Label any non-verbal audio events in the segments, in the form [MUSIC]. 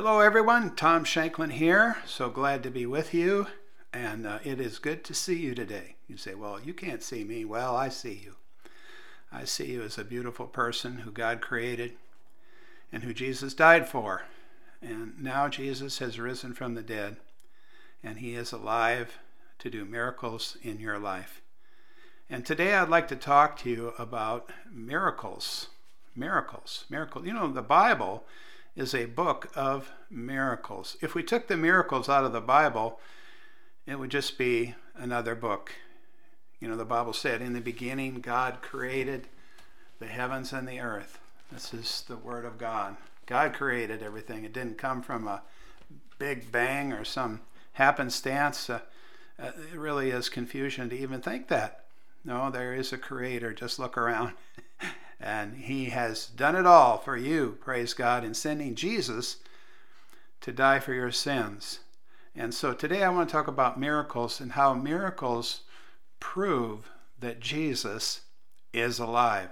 Hello, everyone. Tom Shanklin here. So glad to be with you. And uh, it is good to see you today. You say, Well, you can't see me. Well, I see you. I see you as a beautiful person who God created and who Jesus died for. And now Jesus has risen from the dead and he is alive to do miracles in your life. And today I'd like to talk to you about miracles. Miracles. Miracles. You know, the Bible is a book of miracles. If we took the miracles out of the Bible, it would just be another book. You know, the Bible said, In the beginning, God created the heavens and the earth. This is the Word of God. God created everything. It didn't come from a big bang or some happenstance. Uh, uh, it really is confusion to even think that. No, there is a creator. Just look around. [LAUGHS] And He has done it all for you, praise God, in sending Jesus to die for your sins. And so today I want to talk about miracles and how miracles prove that Jesus is alive.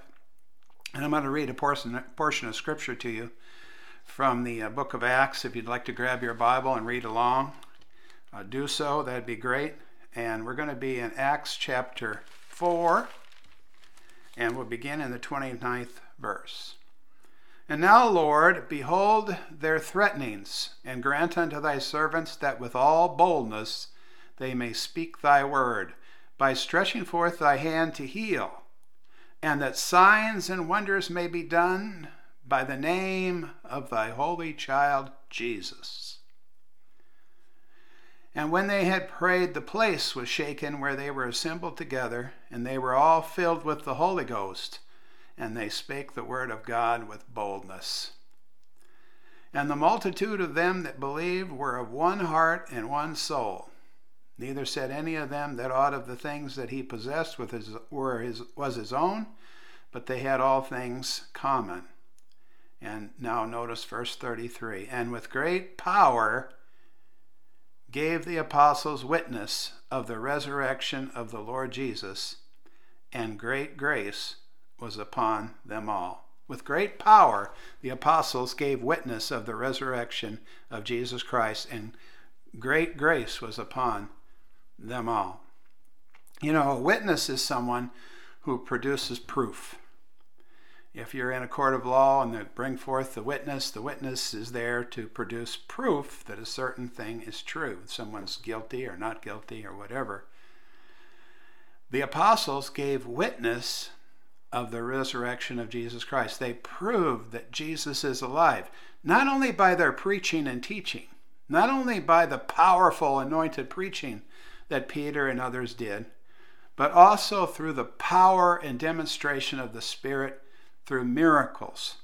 And I'm going to read a portion, portion of scripture to you from the uh, book of Acts. If you'd like to grab your Bible and read along, uh, do so. That'd be great. And we're going to be in Acts chapter 4 and we'll begin in the 29th verse. And now, Lord, behold their threatenings, and grant unto thy servants that with all boldness they may speak thy word, by stretching forth thy hand to heal, and that signs and wonders may be done by the name of thy holy child Jesus. And when they had prayed, the place was shaken where they were assembled together, and they were all filled with the Holy Ghost, and they spake the word of God with boldness. And the multitude of them that believed were of one heart and one soul. Neither said any of them that aught of the things that he possessed with his, were his, was his own, but they had all things common. And now notice verse 33 And with great power gave the apostles witness of the resurrection of the Lord Jesus, and great grace was upon them all. With great power, the apostles gave witness of the resurrection of Jesus Christ, and great grace was upon them all. You know, a witness is someone who produces proof. If you're in a court of law and they bring forth the witness, the witness is there to produce proof that a certain thing is true. Someone's guilty or not guilty or whatever. The apostles gave witness of the resurrection of Jesus Christ. They proved that Jesus is alive, not only by their preaching and teaching, not only by the powerful anointed preaching that Peter and others did, but also through the power and demonstration of the Spirit through miracles.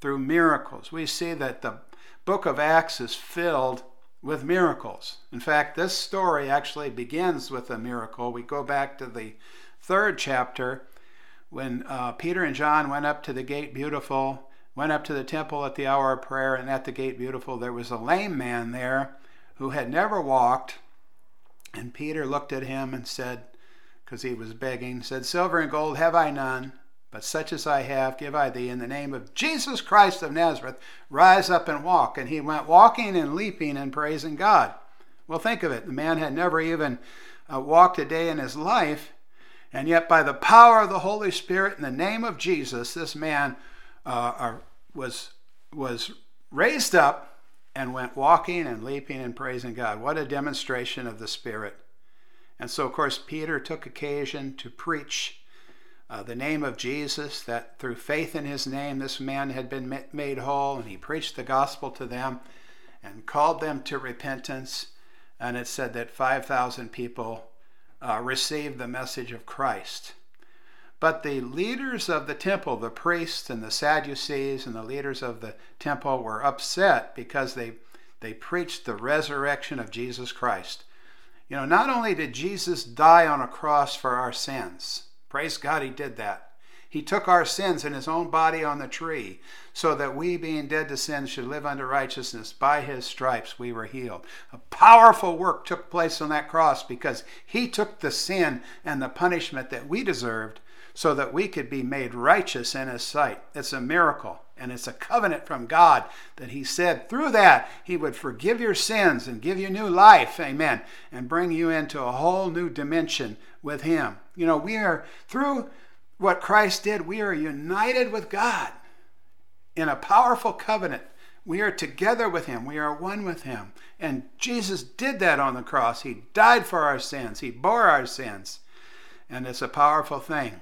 Through miracles. We see that the book of Acts is filled with miracles. In fact, this story actually begins with a miracle. We go back to the third chapter when uh, Peter and John went up to the gate beautiful, went up to the temple at the hour of prayer, and at the gate beautiful there was a lame man there who had never walked. And Peter looked at him and said, because he was begging, said, Silver and gold have I none, but such as I have, give I thee in the name of Jesus Christ of Nazareth. Rise up and walk. And he went walking and leaping and praising God. Well, think of it. The man had never even uh, walked a day in his life. And yet, by the power of the Holy Spirit in the name of Jesus, this man uh, uh was, was raised up and went walking and leaping and praising God. What a demonstration of the Spirit. And so, of course, Peter took occasion to preach uh, the name of Jesus, that through faith in his name, this man had been made whole, and he preached the gospel to them and called them to repentance. And it said that 5,000 people uh, received the message of Christ. But the leaders of the temple, the priests and the Sadducees and the leaders of the temple, were upset because they, they preached the resurrection of Jesus Christ. You know, not only did Jesus die on a cross for our sins, Praise God, He did that. He took our sins in His own body on the tree, so that we, being dead to sin, should live unto righteousness. By His stripes we were healed. A powerful work took place on that cross because He took the sin and the punishment that we deserved so that we could be made righteous in His sight. It's a miracle. And it's a covenant from God that He said through that He would forgive your sins and give you new life. Amen. And bring you into a whole new dimension with Him. You know, we are, through what Christ did, we are united with God in a powerful covenant. We are together with Him. We are one with Him. And Jesus did that on the cross. He died for our sins, He bore our sins. And it's a powerful thing.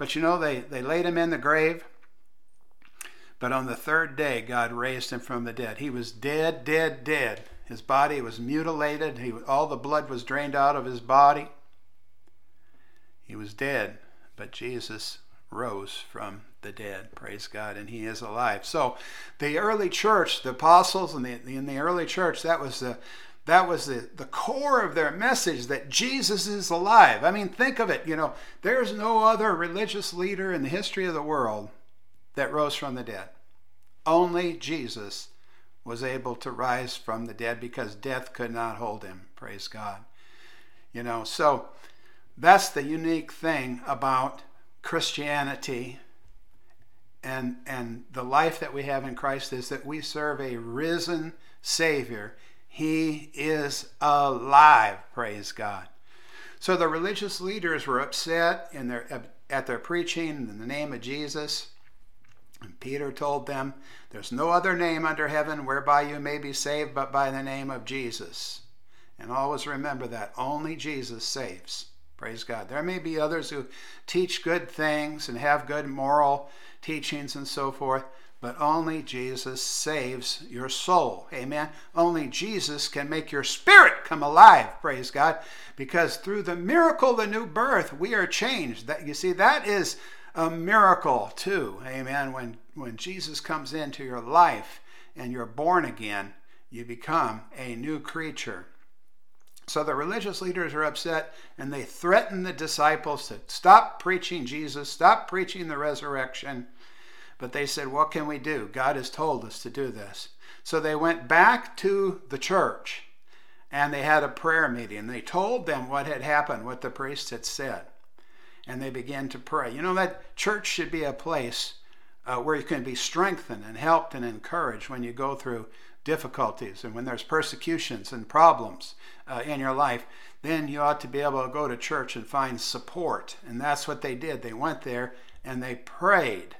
But you know, they, they laid him in the grave. But on the third day, God raised him from the dead. He was dead, dead, dead. His body was mutilated. He, all the blood was drained out of his body. He was dead, but Jesus rose from the dead. Praise God, and He is alive. So, the early church, the apostles, and the, in the early church, that was the that was the, the core of their message that Jesus is alive. I mean, think of it. You know, there's no other religious leader in the history of the world that rose from the dead. Only Jesus was able to rise from the dead because death could not hold him. Praise God. You know, so that's the unique thing about Christianity and and the life that we have in Christ is that we serve a risen savior he is alive, praise God. So the religious leaders were upset in their, at their preaching in the name of Jesus. And Peter told them, There's no other name under heaven whereby you may be saved but by the name of Jesus. And always remember that only Jesus saves. Praise God. There may be others who teach good things and have good moral teachings and so forth, but only Jesus saves your soul. Amen. Only Jesus can make your spirit come alive. Praise God. Because through the miracle of the new birth, we are changed. That you see, that is a miracle too. Amen. When when Jesus comes into your life and you're born again, you become a new creature. So the religious leaders are upset and they threaten the disciples to stop preaching Jesus, stop preaching the resurrection but they said, What can we do? God has told us to do this. So they went back to the church and they had a prayer meeting. They told them what had happened, what the priest had said. And they began to pray. You know, that church should be a place uh, where you can be strengthened and helped and encouraged when you go through difficulties and when there's persecutions and problems uh, in your life. Then you ought to be able to go to church and find support. And that's what they did. They went there and they prayed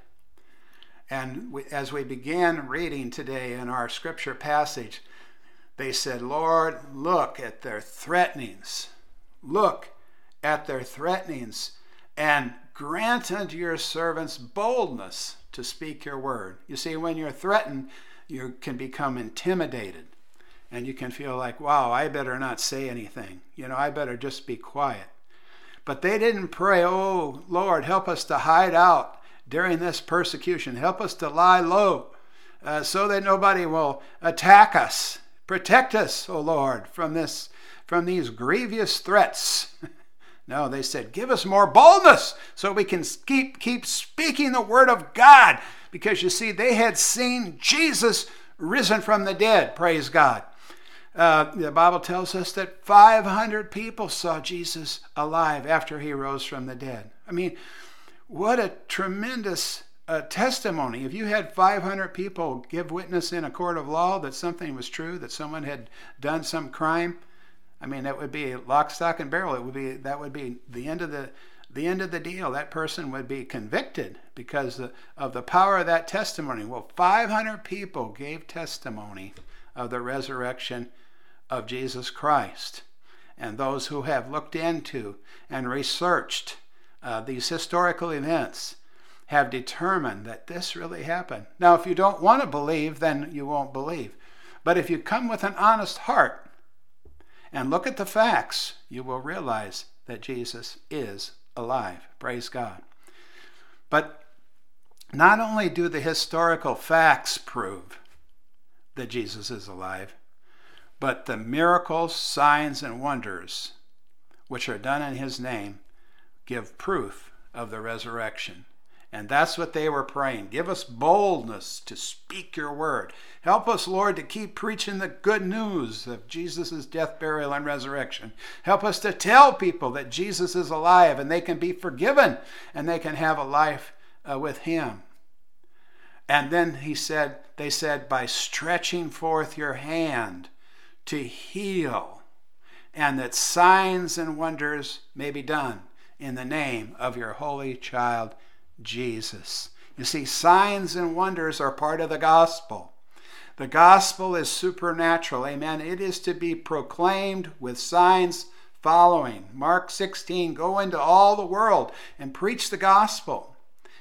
and we, as we began reading today in our scripture passage, they said, Lord, look at their threatenings. Look at their threatenings and grant unto your servants boldness to speak your word. You see, when you're threatened, you can become intimidated and you can feel like, wow, I better not say anything. You know, I better just be quiet. But they didn't pray, oh, Lord, help us to hide out during this persecution. Help us to lie low uh, so that nobody will attack us. Protect us, O Lord, from this from these grievous threats. [LAUGHS] no, they said, give us more boldness so we can keep keep speaking the word of God. Because you see, they had seen Jesus risen from the dead. Praise God. Uh, the Bible tells us that 500 people saw Jesus alive after he rose from the dead. I mean, what a tremendous uh, testimony. If you had 500 people give witness in a court of law that something was true, that someone had done some crime, I mean, that would be lock, stock, and barrel. It would be that would be the end of the the end of the deal. That person would be convicted because of the power of that testimony. Well, 500 people gave testimony of the resurrection of Jesus Christ, and those who have looked into and researched uh, these historical events have determined that this really happened. Now, if you don't want to believe, then you won't believe. But if you come with an honest heart and look at the facts, you will realize that Jesus is alive. Praise God. But not only do the historical facts prove that Jesus is alive, but the miracles, signs, and wonders which are done in his name give proof of the resurrection. And that's what they were praying. Give us boldness to speak your word. Help us, Lord, to keep preaching the good news of Jesus' death, burial, and resurrection. Help us to tell people that Jesus is alive and they can be forgiven and they can have a life uh, with Him. And then he said, they said, by stretching forth your hand to heal, and that signs and wonders may be done in the name of your holy child, Jesus. You see, signs and wonders are part of the gospel. The gospel is supernatural. Amen. It is to be proclaimed with signs following. Mark 16 Go into all the world and preach the gospel.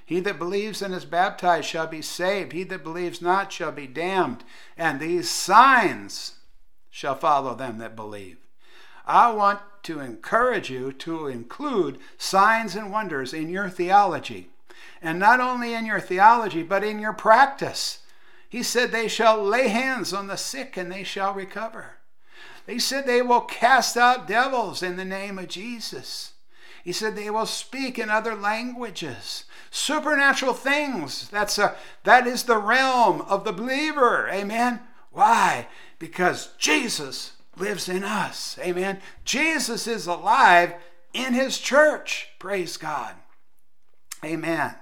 He that believes and is baptized shall be saved. He that believes not shall be damned. And these signs shall follow them that believe. I want to encourage you to include signs and wonders in your theology. And not only in your theology, but in your practice. He said, They shall lay hands on the sick and they shall recover. He said, They will cast out devils in the name of Jesus. He said, They will speak in other languages. Supernatural things. That's a, that is the realm of the believer. Amen. Why? Because Jesus lives in us. Amen. Jesus is alive in his church. Praise God. Amen.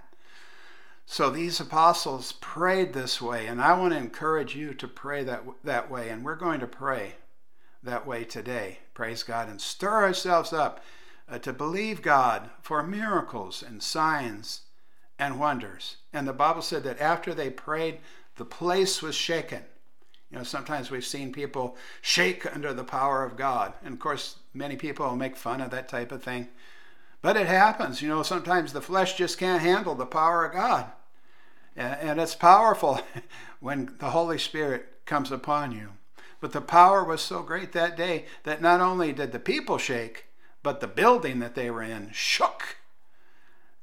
So these apostles prayed this way, and I want to encourage you to pray that, that way. And we're going to pray that way today. Praise God. And stir ourselves up uh, to believe God for miracles and signs and wonders. And the Bible said that after they prayed, the place was shaken. You know, sometimes we've seen people shake under the power of God. And of course, many people make fun of that type of thing. But it happens. You know, sometimes the flesh just can't handle the power of God. And it's powerful [LAUGHS] when the Holy Spirit comes upon you. But the power was so great that day that not only did the people shake, but the building that they were in shook.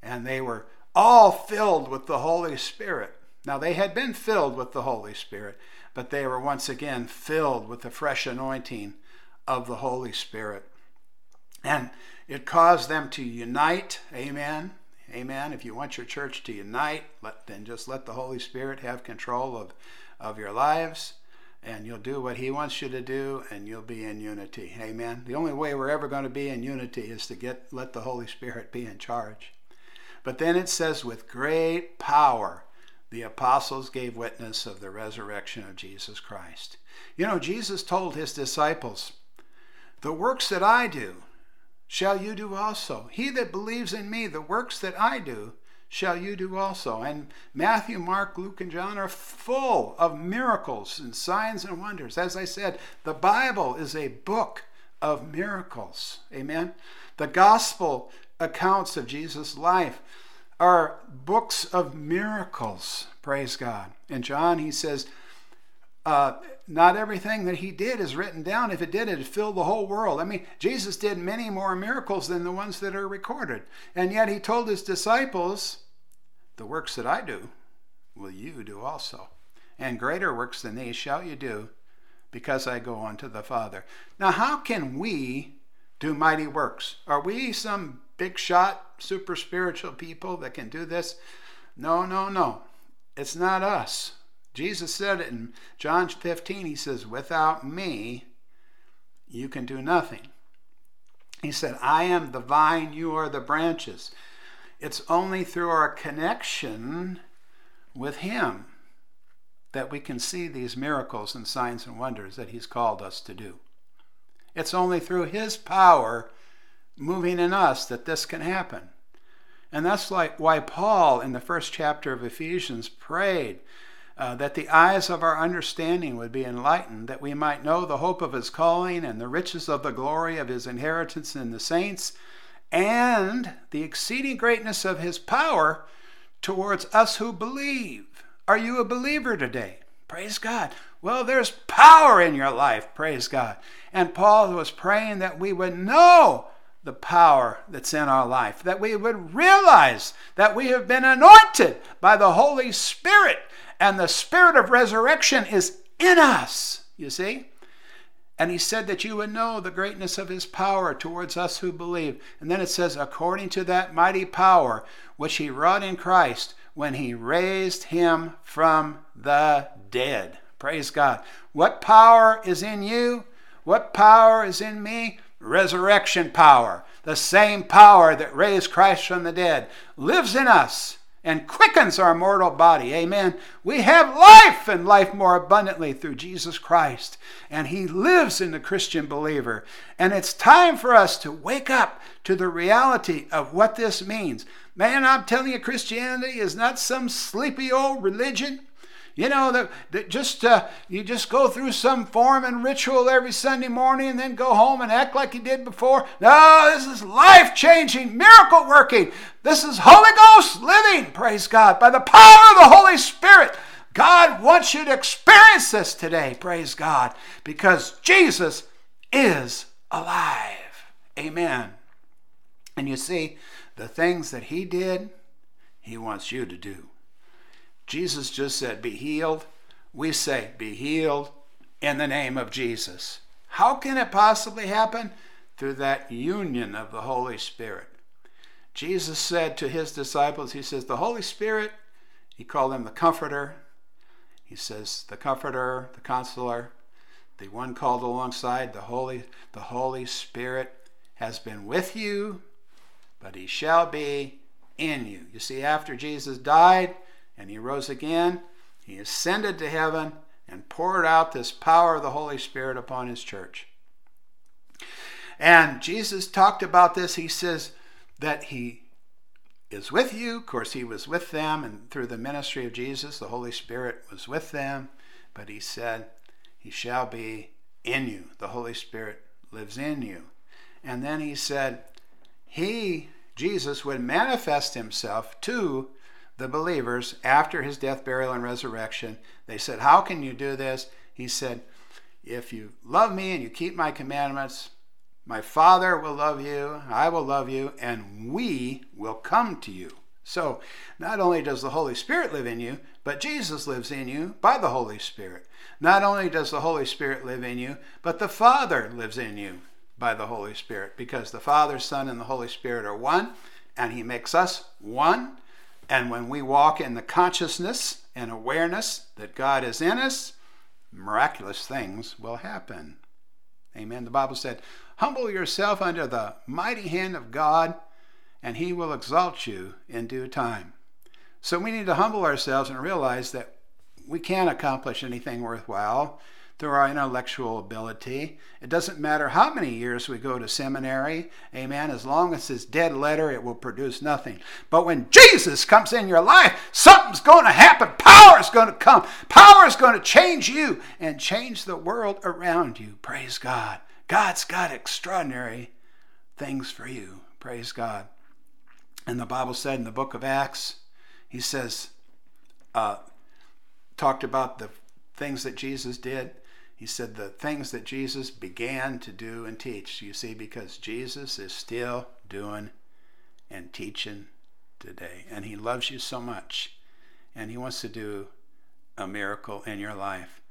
And they were all filled with the Holy Spirit. Now, they had been filled with the Holy Spirit, but they were once again filled with the fresh anointing of the Holy Spirit. And it caused them to unite. Amen. Amen. If you want your church to unite, let, then just let the Holy Spirit have control of, of your lives, and you'll do what He wants you to do, and you'll be in unity. Amen. The only way we're ever going to be in unity is to get let the Holy Spirit be in charge. But then it says, with great power the apostles gave witness of the resurrection of Jesus Christ. You know, Jesus told his disciples, The works that I do shall you do also. He that believes in me, the works that I do, shall you do also. And Matthew, Mark, Luke, and John are full of miracles and signs and wonders. As I said, the Bible is a book of miracles. Amen. The gospel accounts of Jesus' life are books of miracles. Praise God. In John, he says, uh, not everything that he did is written down. If it did, it'd fill the whole world. I mean, Jesus did many more miracles than the ones that are recorded. And yet he told his disciples, The works that I do will you do also. And greater works than these shall you do, because I go on to the Father. Now, how can we do mighty works? Are we some big shot, super spiritual people that can do this? No, no, no. It's not us. Jesus said it in John 15. He says, Without me, you can do nothing. He said, I am the vine, you are the branches. It's only through our connection with Him that we can see these miracles and signs and wonders that He's called us to do. It's only through His power moving in us that this can happen. And that's like why Paul in the first chapter of Ephesians prayed uh, that the eyes of our understanding would be enlightened, that we might know the hope of his calling and the riches of the glory of his inheritance in the saints, and the exceeding greatness of his power towards us who believe. Are you a believer today? Praise God. Well, there's power in your life. Praise God. And Paul was praying that we would know the power that's in our life, that we would realize that we have been anointed by the Holy Spirit and the Spirit of resurrection is in us, you see? And he said that you would know the greatness of his power towards us who believe. And then it says, according to that mighty power which he wrought in Christ when he raised him from the dead. Praise God. What power is in you? What power is in me? resurrection power, the same power that raised Christ from the dead, lives in us. And quickens our mortal body. Amen. We have life and life more abundantly through Jesus Christ. And He lives in the Christian believer. And it's time for us to wake up to the reality of what this means. Man, I'm telling you, Christianity is not some sleepy old religion. You know that, that just uh, you just go through some form and ritual every Sunday morning and then go home and act like you did before. No, this is life changing, miracle working. This is Holy Ghost living. Praise God by the power of the Holy Spirit. God wants you to experience this today. Praise God because Jesus is alive. Amen. And you see, the things that He did, He wants you to do. Jesus just said, Be healed. We say, Be healed in the name of Jesus. How can it possibly happen? Through that union of the Holy Spirit. Jesus said to his disciples, He says, The Holy Spirit, He called him the Comforter. He says, The Comforter, the Counselor, the one called alongside, the Holy, the Holy Spirit has been with you, but He shall be in you. You see, after Jesus died, and he rose again. He ascended to heaven and poured out this power of the Holy Spirit upon his church. And Jesus talked about this. He says that he is with you. Of course, he was with them, and through the ministry of Jesus, the Holy Spirit was with them. But he said, He shall be in you. The Holy Spirit lives in you. And then he said, He, Jesus, would manifest himself to the believers after his death, burial, and resurrection. They said, How can you do this? He said, If you love me and you keep my commandments, my Father will love you, I will love you, and we will come to you. So, not only does the Holy Spirit live in you, but Jesus lives in you by the Holy Spirit. Not only does the Holy Spirit live in you, but the Father lives in you by the Holy Spirit, because the Father, Son, and the Holy Spirit are one, and He makes us one. And when we walk in the consciousness and awareness that God is in us, miraculous things will happen. Amen. The Bible said, Humble yourself under the mighty hand of God, and he will exalt you in due time. So we need to humble ourselves and realize that we can't accomplish anything worthwhile through our intellectual ability. It doesn't matter how many years we go to seminary, amen. As long as it's dead letter, it will produce nothing. But when Jesus comes in your life, something's going to happen. Power is going to come. Power is going to change you and change the world around you. Praise God. God's got extraordinary things for you. Praise God. And the Bible said in the book of Acts, he says, uh, talked about the things that Jesus did. He said the things that Jesus began to do and teach. You see, because Jesus is still doing and teaching today. And he loves you so much. And he wants to do a miracle in your life.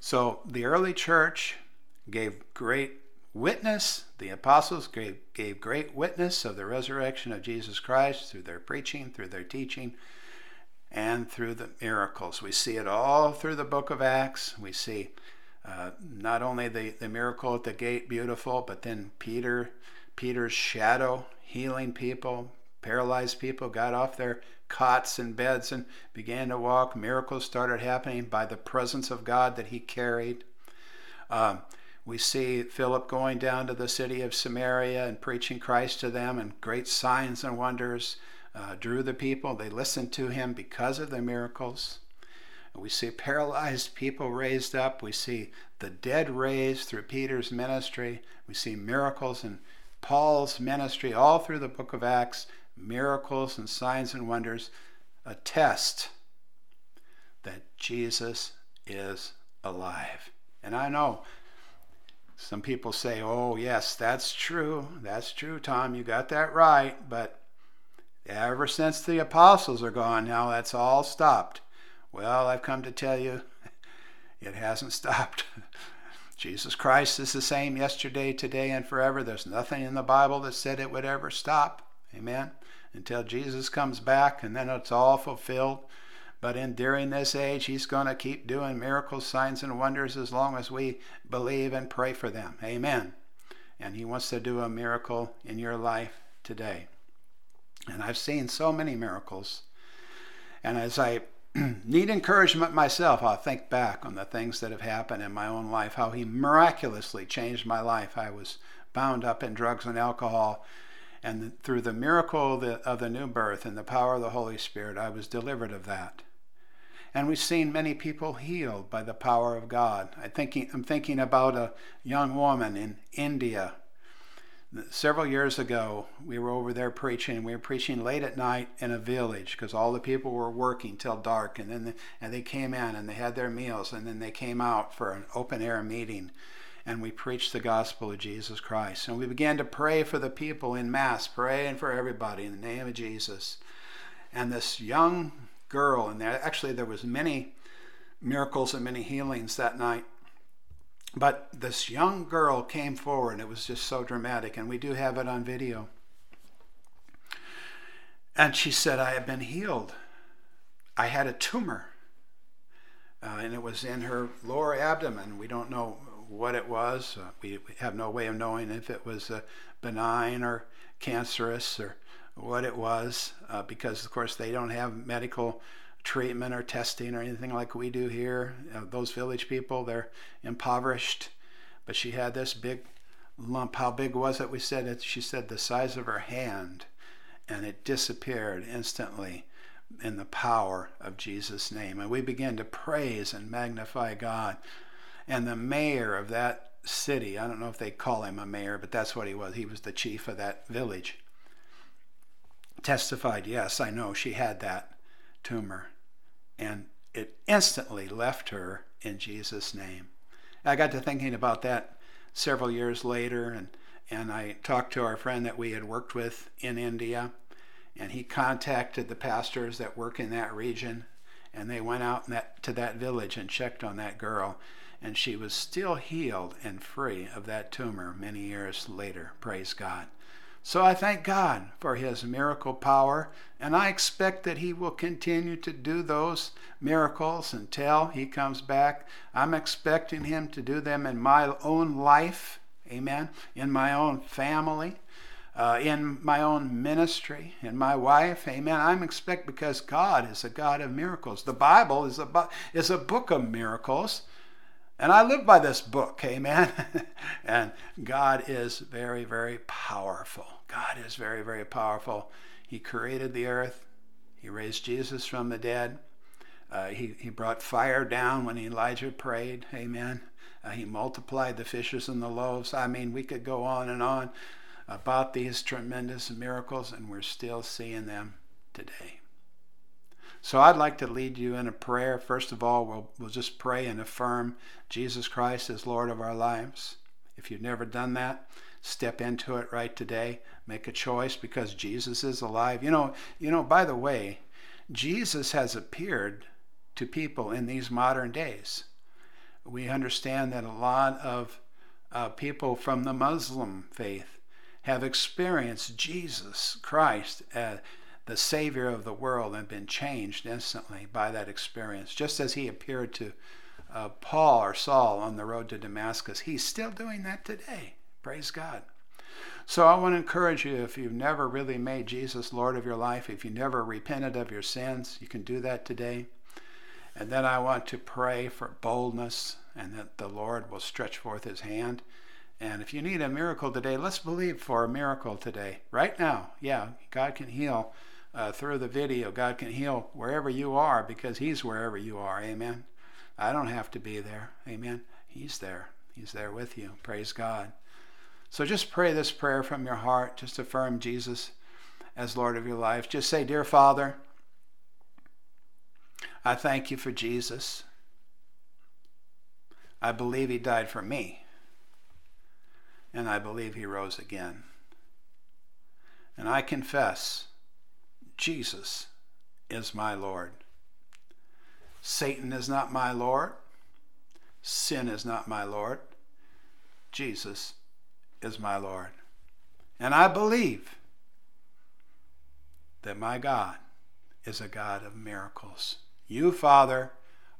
So the early church gave great witness. The apostles gave, gave great witness of the resurrection of Jesus Christ through their preaching, through their teaching, and through the miracles. We see it all through the book of Acts. We see uh, not only the, the miracle at the gate, beautiful, but then Peter, Peter's shadow healing people, paralyzed people got off their cots and beds and began to walk. Miracles started happening by the presence of God that he carried. Um, we see Philip going down to the city of Samaria and preaching Christ to them, and great signs and wonders uh, drew the people. They listened to him because of the miracles. We see paralyzed people raised up. We see the dead raised through Peter's ministry. We see miracles in Paul's ministry all through the book of Acts. Miracles and signs and wonders attest that Jesus is alive. And I know some people say, oh, yes, that's true. That's true, Tom. You got that right. But ever since the apostles are gone now, that's all stopped. Well, I've come to tell you, it hasn't stopped. [LAUGHS] Jesus Christ is the same yesterday, today, and forever. There's nothing in the Bible that said it would ever stop. Amen. Until Jesus comes back, and then it's all fulfilled. But in during this age, He's going to keep doing miracles, signs, and wonders as long as we believe and pray for them. Amen. And He wants to do a miracle in your life today. And I've seen so many miracles And as I [CLEARS THROAT] need encouragement myself, I'll think back on the things that have happened in my own life, how He miraculously changed my life. I was bound up in drugs and alcohol, and through the miracle of the, new birth and the power of the Holy Spirit, I was delivered of that. And we've seen many people healed by the power of God. I I'm thinking about a young woman in India several years ago, we were over there preaching. We were preaching late at night in a village because all the people were working till dark, and then the, and they came in and they had their meals, and then they came out for an open air meeting, and we preached the gospel of Jesus Christ. And we began to pray for the people in mass, praying for everybody in the name of Jesus. And this young girl, and there actually there was many miracles and many healings that night but this young girl came forward, and it was just so dramatic, and we do have it on video. And she said, I have been healed. I had a tumor, uh, and it was in her lower abdomen. We don't know what it was. Uh, we, we, have no way of knowing if it was uh, benign or cancerous or what it was, uh, because, of course, they don't have medical treatment or testing or anything like we do here. Those village people, they're impoverished. But she had this big lump. How big was it? We said it, she said the size of her hand, and it disappeared instantly in the power of Jesus' name. And we began to praise and magnify God. And the mayor of that city, I don't know if they call him a mayor, but that's what he was. He was the chief of that village. Testified, yes, I know she had that tumor. And it instantly left her in Jesus' name. I got to thinking about that several years later, and, and I talked to our friend that we had worked with in India, and he contacted the pastors that work in that region, and they went out that, to that village and checked on that girl, and she was still healed and free of that tumor many years later. Praise God. So I thank God for his miracle power, and I expect that he will continue to do those miracles until he comes back. I'm expecting him to do them in my own life, amen, in my own family. Uh, in my own ministry, in my wife, amen. I'm expect because God is a God of miracles. The Bible is a is a book of miracles, and I live by this book, amen. [LAUGHS] and God is very, very powerful. God is very, very powerful. He created the earth, He raised Jesus from the dead. Uh, he, he brought fire down when Elijah prayed, amen. Uh, he multiplied the fishes and the loaves. I mean, we could go on and on about these tremendous miracles, and we're still seeing them today. So I'd like to lead you in a prayer. First of all, we'll, we'll just pray and affirm Jesus Christ as Lord of our lives. If you've never done that, step into it right today. Make a choice because Jesus is alive. You know, you know, by the way, Jesus has appeared to people in these modern days. We understand that a lot of uh, people from the Muslim faith have experienced Jesus Christ as the Savior of the world and been changed instantly by that experience. Just as he appeared to uh, Paul or Saul on the road to Damascus, he's still doing that today. Praise God. So I want to encourage you if you've never really made Jesus Lord of your life, if you never repented of your sins, you can do that today. And then I want to pray for boldness and that the Lord will stretch forth his hand. And if you need a miracle today, let's believe for a miracle today, right now. Yeah, God can heal uh, through the video. God can heal wherever you are because He's wherever you are. Amen. I don't have to be there. Amen. He's there. He's there with you. Praise God. So just pray this prayer from your heart. Just affirm Jesus as Lord of your life. Just say, Dear Father, I thank you for Jesus. I believe he died for me. And I believe he rose again. And I confess Jesus is my Lord. Satan is not my Lord. Sin is not my Lord. Jesus is my Lord. And I believe that my God is a God of miracles. You, Father,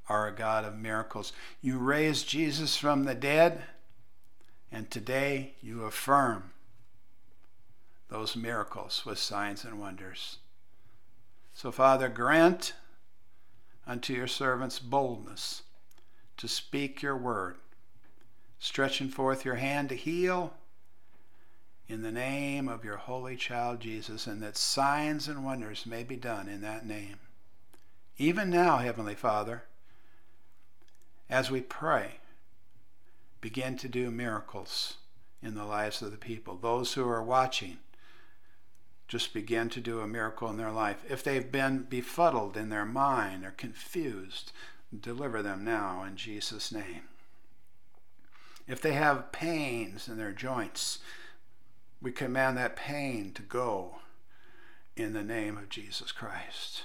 are a God of miracles. You raised Jesus from the dead, and today you affirm those miracles with signs and wonders. So, Father, grant unto your servants boldness to speak your word, stretching forth your hand to heal in the name of your holy child Jesus, and that signs and wonders may be done in that name. Even now, Heavenly Father, as we pray, begin to do miracles in the lives of the people. Those who are watching, just begin to do a miracle in their life. If they've been befuddled in their mind or confused, deliver them now in Jesus' name. If they have pains in their joints, we command that pain to go in the name of Jesus Christ.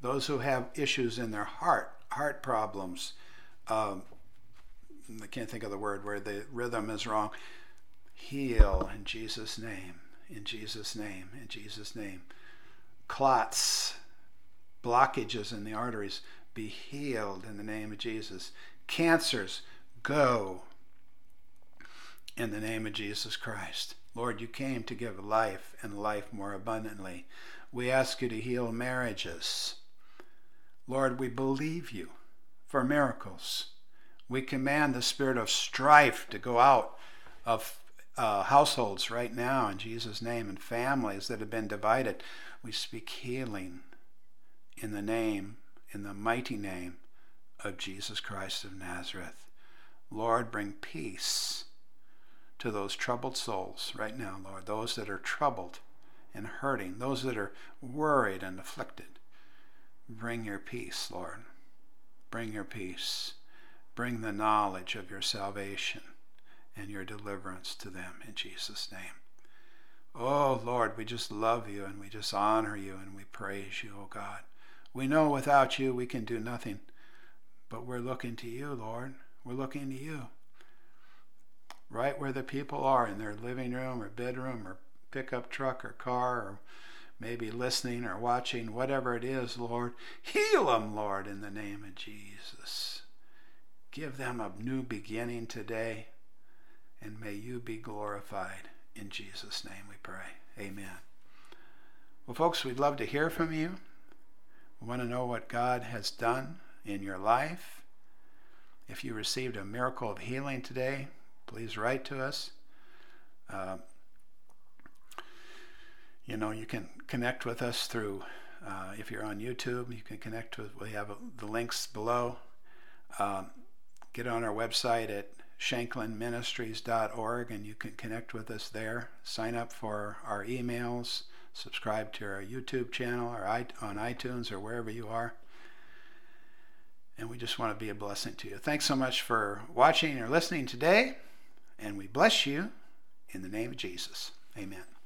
Those who have issues in their heart, heart problems, um, I can't think of the word where the rhythm is wrong, heal in Jesus' name in Jesus' name, in Jesus' name. Clots, blockages in the arteries, be healed in the name of Jesus. Cancers, go in the name of Jesus Christ. Lord, you came to give life and life more abundantly. We ask you to heal marriages. Lord, we believe you for miracles. We command the spirit of strife to go out of uh, households right now in Jesus' name and families that have been divided. We speak healing in the name, in the mighty name of Jesus Christ of Nazareth. Lord, bring peace to those troubled souls right now, Lord, those that are troubled and hurting, those that are worried and afflicted. Bring your peace, Lord. Bring your peace. Bring the knowledge of your salvation and your deliverance to them in Jesus' name. Oh, Lord, we just love you and we just honor you and we praise you, oh God. We know without you we can do nothing, but we're looking to you, Lord. We're looking to you. Right where the people are in their living room or bedroom or pickup truck or car or maybe listening or watching, whatever it is, Lord, heal them, Lord, in the name of Jesus. Give them a new beginning today and may you be glorified. In Jesus' name we pray. Amen. Well, folks, we'd love to hear from you. We want to know what God has done in your life. If you received a miracle of healing today, please write to us. Uh, you know, you can connect with us through, uh, if you're on YouTube, you can connect with, we have the links below. Um, get on our website at shanklinministries.org, and you can connect with us there. Sign up for our emails, subscribe to our YouTube channel or on iTunes or wherever you are. And we just want to be a blessing to you. Thanks so much for watching or listening today, and we bless you in the name of Jesus. Amen.